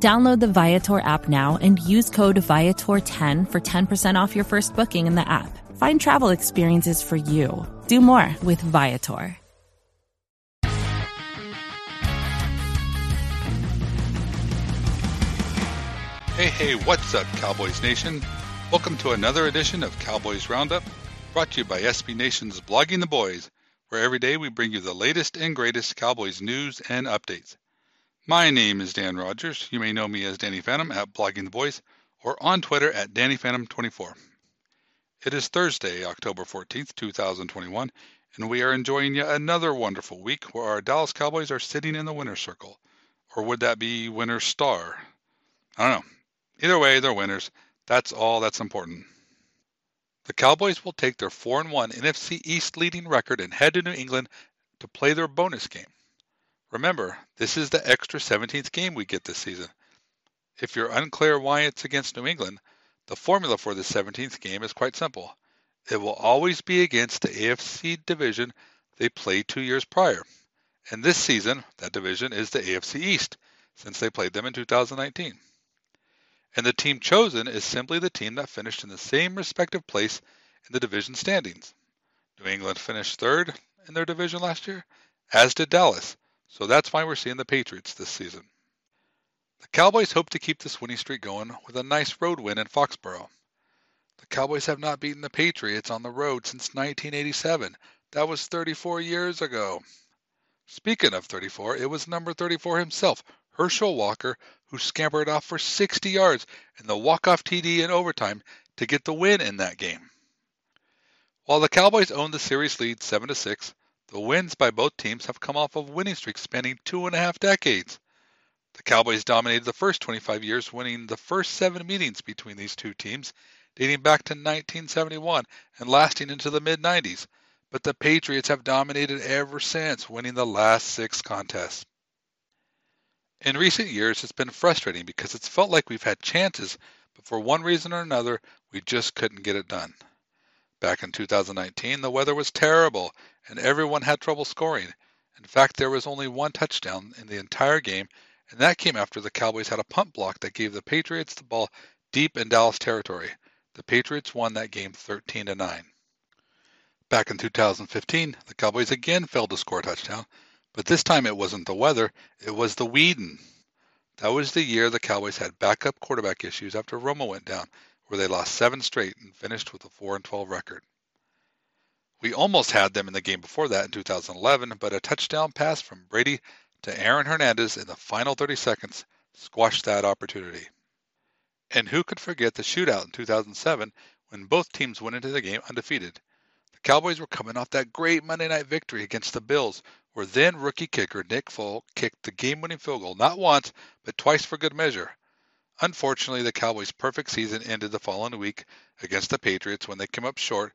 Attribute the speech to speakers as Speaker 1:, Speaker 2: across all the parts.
Speaker 1: Download the Viator app now and use code Viator10 for 10% off your first booking in the app. Find travel experiences for you. Do more with Viator.
Speaker 2: Hey, hey, what's up, Cowboys Nation? Welcome to another edition of Cowboys Roundup, brought to you by SB Nation's Blogging the Boys, where every day we bring you the latest and greatest Cowboys news and updates. My name is Dan Rogers. You may know me as Danny Phantom at Blogging the Boys or on Twitter at DannyPhantom24. It is Thursday, October 14th, 2021, and we are enjoying yet another wonderful week where our Dallas Cowboys are sitting in the winner's circle. Or would that be winner's star? I don't know. Either way, they're winners. That's all that's important. The Cowboys will take their 4 1 NFC East leading record and head to New England to play their bonus game. Remember, this is the extra 17th game we get this season. If you're unclear why it's against New England, the formula for the 17th game is quite simple. It will always be against the AFC division they played two years prior. And this season, that division is the AFC East, since they played them in 2019 and the team chosen is simply the team that finished in the same respective place in the division standings. New England finished third in their division last year, as did Dallas, so that's why we're seeing the Patriots this season. The Cowboys hope to keep this winning streak going with a nice road win in Foxborough. The Cowboys have not beaten the Patriots on the road since 1987. That was 34 years ago. Speaking of 34, it was number 34 himself, Herschel Walker, who scampered off for 60 yards in the walk-off TD in overtime to get the win in that game. While the Cowboys owned the series lead 7 to 6, the wins by both teams have come off of winning streaks spanning two and a half decades. The Cowboys dominated the first 25 years, winning the first seven meetings between these two teams, dating back to 1971 and lasting into the mid 90s. But the Patriots have dominated ever since, winning the last six contests. In recent years, it's been frustrating because it's felt like we've had chances, but for one reason or another, we just couldn't get it done. Back in 2019, the weather was terrible and everyone had trouble scoring. In fact, there was only one touchdown in the entire game, and that came after the Cowboys had a punt block that gave the Patriots the ball deep in Dallas territory. The Patriots won that game 13 to 9. Back in 2015, the Cowboys again failed to score a touchdown, but this time it wasn't the weather, it was the Weeden. That was the year the Cowboys had backup quarterback issues after Romo went down, where they lost seven straight and finished with a 4 and 12 record. We almost had them in the game before that in 2011, but a touchdown pass from Brady to Aaron Hernandez in the final 30 seconds squashed that opportunity. And who could forget the shootout in 2007 when both teams went into the game undefeated? The Cowboys were coming off that great Monday night victory against the Bills, where then rookie kicker Nick Folk kicked the game winning field goal not once, but twice for good measure. Unfortunately, the Cowboys' perfect season ended the following week against the Patriots when they came up short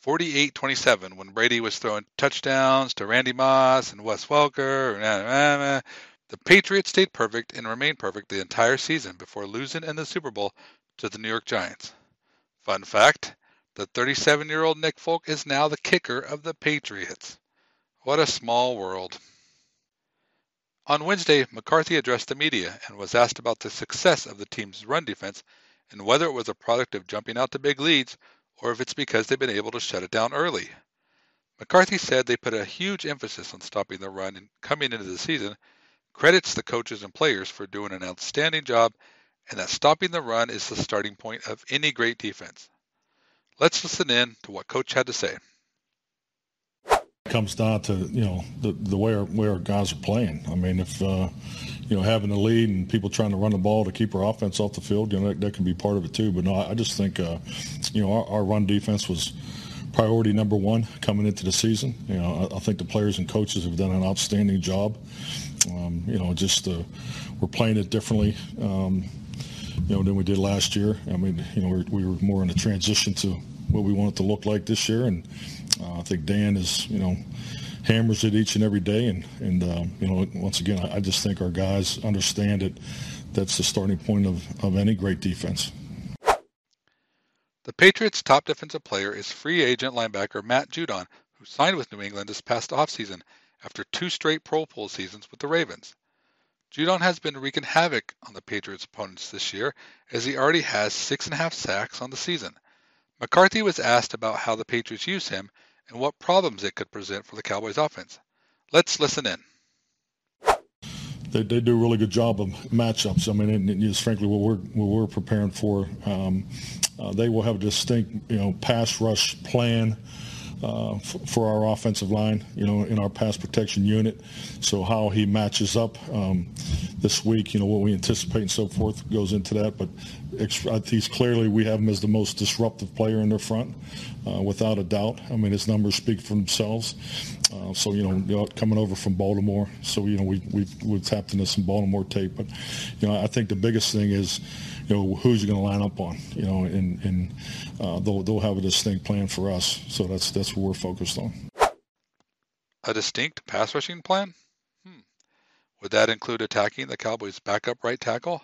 Speaker 2: 48 27 when Brady was throwing touchdowns to Randy Moss and Wes Welker. The Patriots stayed perfect and remained perfect the entire season before losing in the Super Bowl to the New York Giants. Fun fact the 37 year old Nick Folk is now the kicker of the Patriots. What a small world. On Wednesday, McCarthy addressed the media and was asked about the success of the team's run defense and whether it was a product of jumping out to big leads or if it's because they've been able to shut it down early. McCarthy said they put a huge emphasis on stopping the run and coming into the season, credits the coaches and players for doing an outstanding job, and that stopping the run is the starting point of any great defense. Let's listen in to what Coach had to say
Speaker 3: comes down to you know the the way our, way our guys are playing. I mean, if uh, you know having the lead and people trying to run the ball to keep our offense off the field, you know that, that can be part of it too. But no, I just think uh, you know our, our, run defense was priority number one coming into the season. You know, I, I think the players and coaches have done an outstanding job. Um, you know, just uh, we're playing it differently. Um, you know, than we did last year. I mean, you know, we were more in a transition to what we want it to look like this year, and I think Dan is, you know, hammers it each and every day. And, and uh, you know, once again, I, I just think our guys understand it. That's the starting point of, of any great defense.
Speaker 2: The Patriots' top defensive player is free agent linebacker Matt Judon, who signed with New England this past offseason after two straight Pro Bowl seasons with the Ravens. Judon has been wreaking havoc on the Patriots' opponents this year, as he already has six and a half sacks on the season. McCarthy was asked about how the Patriots use him and what problems it could present for the Cowboys' offense. Let's listen in.
Speaker 3: They, they do a really good job of matchups. I mean, and, just frankly, what we're what we're preparing for, um, uh, they will have a distinct, you know, pass rush plan uh, f- for our offensive line, you know, in our pass protection unit. So how he matches up um, this week, you know, what we anticipate and so forth goes into that. But he's clearly, we have him as the most disruptive player in their front, uh, without a doubt. I mean, his numbers speak for themselves. Uh, so, you know, coming over from Baltimore. So, you know, we, we've, we've tapped into some Baltimore tape. But, you know, I think the biggest thing is, you know, who's going to line up on, you know, and, and uh, they'll, they'll have a distinct plan for us. So that's, that's what we're focused on.
Speaker 2: A distinct pass rushing plan? Hmm. Would that include attacking the Cowboys' backup right tackle?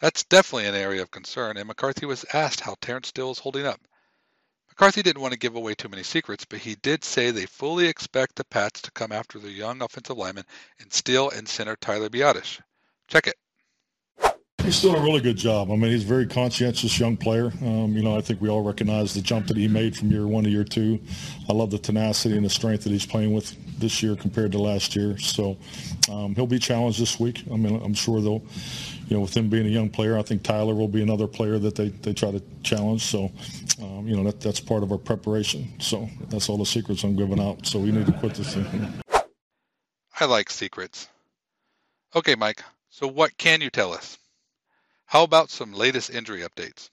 Speaker 2: That's definitely an area of concern, and McCarthy was asked how Terence Steele is holding up. McCarthy didn't want to give away too many secrets, but he did say they fully expect the Pats to come after the young offensive lineman and Steele and center Tyler Biadasz. Check it.
Speaker 3: He's doing a really good job. I mean, he's a very conscientious young player. Um, you know, I think we all recognize the jump that he made from year one to year two. I love the tenacity and the strength that he's playing with this year compared to last year. So um, he'll be challenged this week. I mean, I'm sure they'll, you know, with him being a young player, I think Tyler will be another player that they, they try to challenge. So, um, you know, that, that's part of our preparation. So that's all the secrets I'm giving out. So we need to quit this thing.
Speaker 2: I like secrets. Okay, Mike. So what can you tell us? How about some latest injury updates?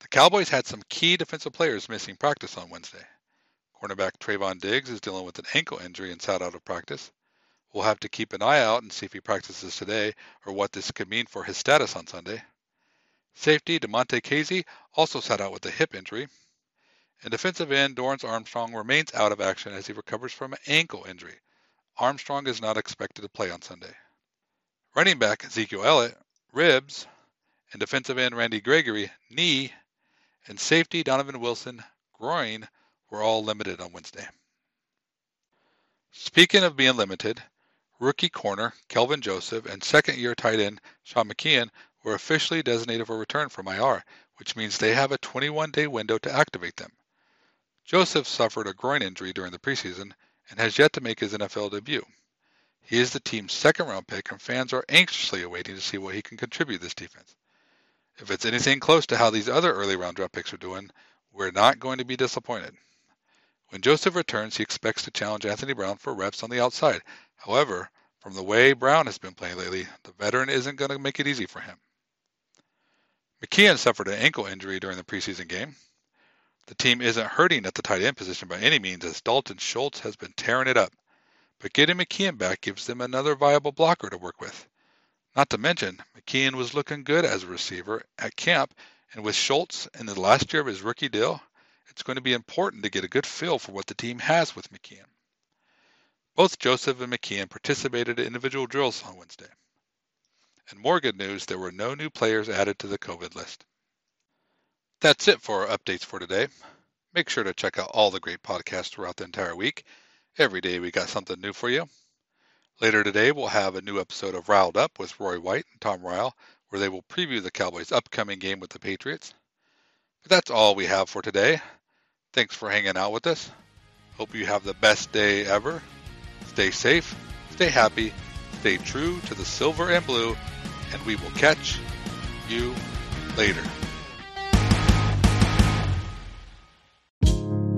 Speaker 2: The Cowboys had some key defensive players missing practice on Wednesday. Cornerback Trevon Diggs is dealing with an ankle injury and sat out of practice. We'll have to keep an eye out and see if he practices today or what this could mean for his status on Sunday. Safety Damontae Kazee also sat out with a hip injury. And defensive end Dorance Armstrong remains out of action as he recovers from an ankle injury. Armstrong is not expected to play on Sunday. Running back Ezekiel Elliott ribs, and defensive end Randy Gregory, knee, and safety Donovan Wilson, groin, were all limited on Wednesday. Speaking of being limited, rookie corner Kelvin Joseph and second year tight end Sean McKeon were officially designated for return from IR, which means they have a 21 day window to activate them. Joseph suffered a groin injury during the preseason and has yet to make his NFL debut. He is the team's second round pick, and fans are anxiously awaiting to see what he can contribute this defense. If it's anything close to how these other early round draft picks are doing, we're not going to be disappointed. When Joseph returns, he expects to challenge Anthony Brown for reps on the outside. However, from the way Brown has been playing lately, the veteran isn't going to make it easy for him. McKeon suffered an ankle injury during the preseason game. The team isn't hurting at the tight end position by any means, as Dalton Schultz has been tearing it up but getting McKeon back gives them another viable blocker to work with. Not to mention, McKeon was looking good as a receiver at camp, and with Schultz in the last year of his rookie deal, it's going to be important to get a good feel for what the team has with McKeon. Both Joseph and McKeon participated in individual drills on Wednesday. And more good news, there were no new players added to the COVID list. That's it for our updates for today. Make sure to check out all the great podcasts throughout the entire week Every day we got something new for you. Later today, we'll have a new episode of Riled Up with Roy White and Tom Ryle, where they will preview the Cowboys' upcoming game with the Patriots. But that's all we have for today. Thanks for hanging out with us. Hope you have the best day ever. Stay safe, stay happy, stay true to the silver and blue, and we will catch you later.